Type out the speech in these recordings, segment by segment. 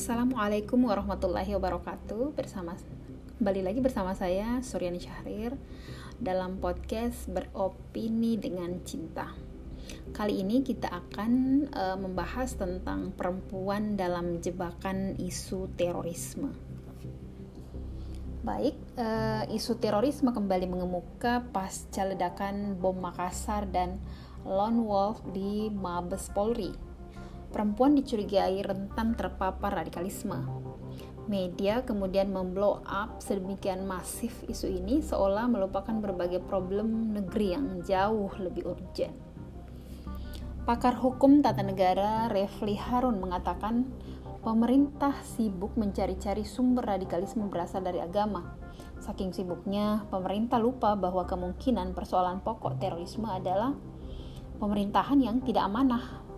Assalamualaikum warahmatullahi wabarakatuh. Bersama kembali lagi bersama saya Suryani Syahrir dalam podcast Beropini dengan Cinta. Kali ini kita akan uh, membahas tentang perempuan dalam jebakan isu terorisme. Baik, uh, isu terorisme kembali mengemuka pasca ledakan bom Makassar dan Lone Wolf di Mabes Polri perempuan dicurigai rentan terpapar radikalisme. Media kemudian memblow up sedemikian masif isu ini seolah melupakan berbagai problem negeri yang jauh lebih urgent. Pakar hukum tata negara Refli Harun mengatakan pemerintah sibuk mencari-cari sumber radikalisme berasal dari agama. Saking sibuknya, pemerintah lupa bahwa kemungkinan persoalan pokok terorisme adalah pemerintahan yang tidak amanah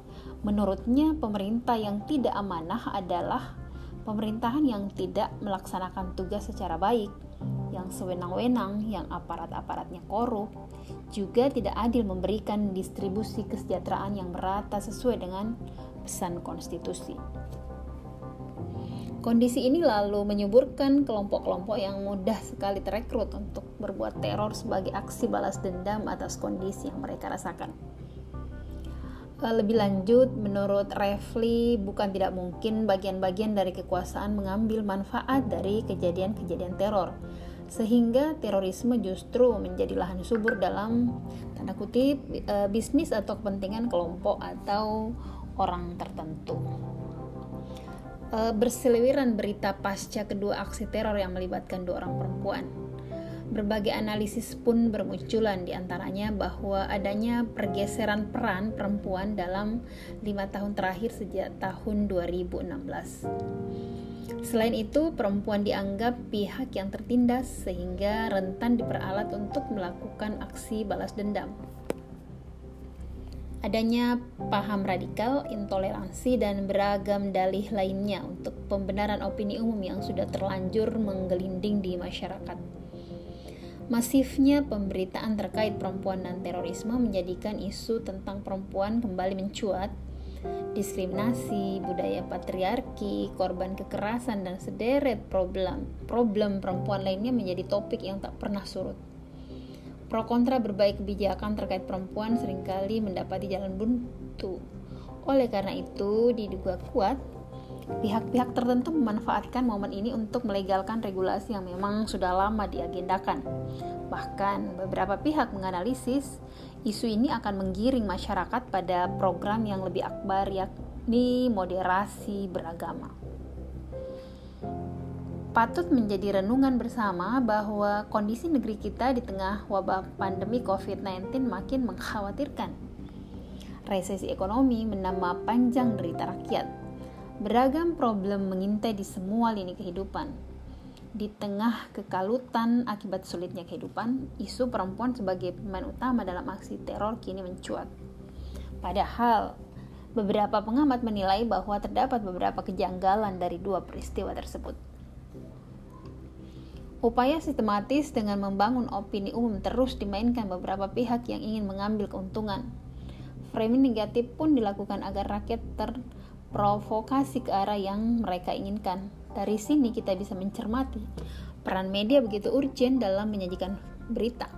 Menurutnya, pemerintah yang tidak amanah adalah pemerintahan yang tidak melaksanakan tugas secara baik, yang sewenang-wenang, yang aparat-aparatnya korup, juga tidak adil memberikan distribusi kesejahteraan yang merata sesuai dengan pesan konstitusi. Kondisi ini lalu menyuburkan kelompok-kelompok yang mudah sekali terekrut untuk berbuat teror sebagai aksi balas dendam atas kondisi yang mereka rasakan. Eh, lebih lanjut, menurut Refli, bukan tidak mungkin bagian-bagian dari kekuasaan mengambil manfaat dari kejadian-kejadian teror, sehingga terorisme justru menjadi lahan subur dalam tanda kutip eh, bisnis atau kepentingan kelompok atau orang tertentu. Eh, berseliweran berita pasca kedua aksi teror yang melibatkan dua orang perempuan Berbagai analisis pun bermunculan di antaranya bahwa adanya pergeseran peran perempuan dalam lima tahun terakhir sejak tahun 2016. Selain itu, perempuan dianggap pihak yang tertindas sehingga rentan diperalat untuk melakukan aksi balas dendam. Adanya paham radikal, intoleransi, dan beragam dalih lainnya untuk pembenaran opini umum yang sudah terlanjur menggelinding di masyarakat. Masifnya pemberitaan terkait perempuan dan terorisme menjadikan isu tentang perempuan kembali mencuat. Diskriminasi, budaya patriarki, korban kekerasan dan sederet problem problem perempuan lainnya menjadi topik yang tak pernah surut. Pro kontra berbagai kebijakan terkait perempuan sering kali mendapati jalan buntu. Oleh karena itu, diduga kuat Pihak-pihak tertentu memanfaatkan momen ini untuk melegalkan regulasi yang memang sudah lama diagendakan. Bahkan, beberapa pihak menganalisis isu ini akan menggiring masyarakat pada program yang lebih akbar, yakni moderasi beragama. Patut menjadi renungan bersama bahwa kondisi negeri kita di tengah wabah pandemi COVID-19 makin mengkhawatirkan. Resesi ekonomi menambah panjang derita rakyat Beragam problem mengintai di semua lini kehidupan. Di tengah kekalutan akibat sulitnya kehidupan, isu perempuan sebagai pemain utama dalam aksi teror kini mencuat. Padahal, beberapa pengamat menilai bahwa terdapat beberapa kejanggalan dari dua peristiwa tersebut. Upaya sistematis dengan membangun opini umum terus dimainkan beberapa pihak yang ingin mengambil keuntungan. Framing negatif pun dilakukan agar rakyat ter provokasi ke arah yang mereka inginkan. Dari sini kita bisa mencermati peran media begitu urgent dalam menyajikan berita,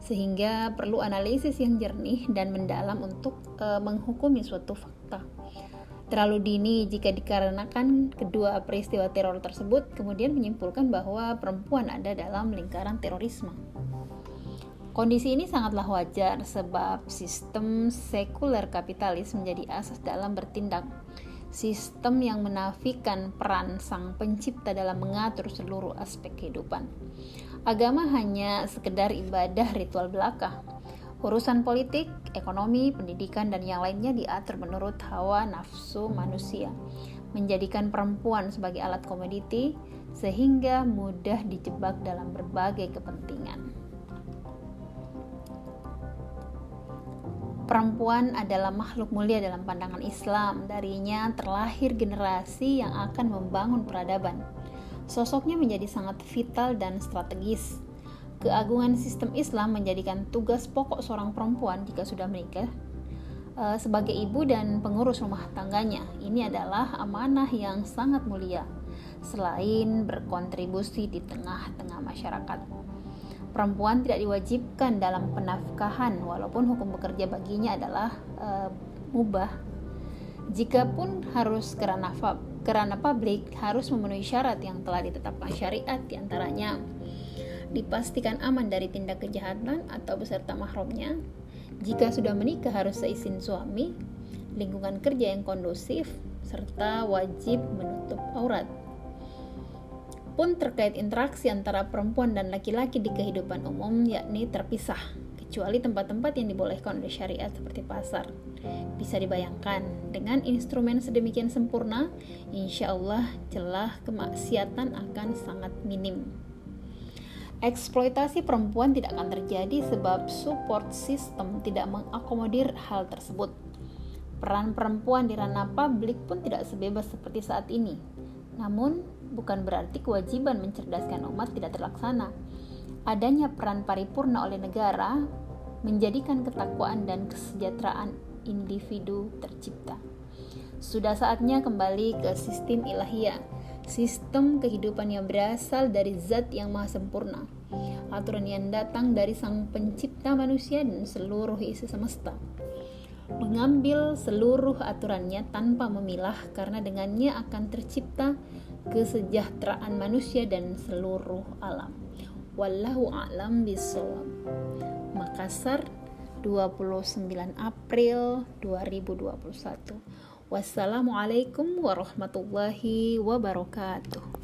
sehingga perlu analisis yang jernih dan mendalam untuk uh, menghukumi suatu fakta. Terlalu dini jika dikarenakan kedua peristiwa teror tersebut kemudian menyimpulkan bahwa perempuan ada dalam lingkaran terorisme. Kondisi ini sangatlah wajar sebab sistem sekuler kapitalis menjadi asas dalam bertindak sistem yang menafikan peran sang pencipta dalam mengatur seluruh aspek kehidupan. Agama hanya sekedar ibadah ritual belaka. Urusan politik, ekonomi, pendidikan, dan yang lainnya diatur menurut hawa nafsu manusia, menjadikan perempuan sebagai alat komoditi sehingga mudah dijebak dalam berbagai kepentingan. Perempuan adalah makhluk mulia dalam pandangan Islam. Darinya terlahir generasi yang akan membangun peradaban. Sosoknya menjadi sangat vital dan strategis. Keagungan sistem Islam menjadikan tugas pokok seorang perempuan jika sudah menikah uh, sebagai ibu dan pengurus rumah tangganya. Ini adalah amanah yang sangat mulia. Selain berkontribusi di tengah-tengah masyarakat, perempuan tidak diwajibkan dalam penafkahan, walaupun hukum bekerja baginya adalah uh, mubah. Jikapun harus kerana kerana publik harus memenuhi syarat yang telah ditetapkan syariat di antaranya dipastikan aman dari tindak kejahatan atau beserta mahramnya. Jika sudah menikah harus seizin suami, lingkungan kerja yang kondusif, serta wajib menutup aurat. Pun terkait interaksi antara perempuan dan laki-laki di kehidupan umum yakni terpisah, kecuali tempat-tempat yang dibolehkan oleh syariat seperti pasar. Bisa dibayangkan, dengan instrumen sedemikian sempurna, insya Allah celah kemaksiatan akan sangat minim. Eksploitasi perempuan tidak akan terjadi sebab support system tidak mengakomodir hal tersebut. Peran perempuan di ranah publik pun tidak sebebas seperti saat ini. Namun, bukan berarti kewajiban mencerdaskan umat tidak terlaksana. Adanya peran paripurna oleh negara menjadikan ketakwaan dan kesejahteraan individu tercipta. Sudah saatnya kembali ke sistem ilahiyah sistem kehidupan yang berasal dari zat yang maha sempurna, aturan yang datang dari sang pencipta manusia dan seluruh isi semesta. Mengambil seluruh aturannya tanpa memilah karena dengannya akan tercipta kesejahteraan manusia dan seluruh alam. Wallahu a'lam bishawab. Makassar 29 April 2021 Wassalamualaikum warahmatullahi wabarakatuh.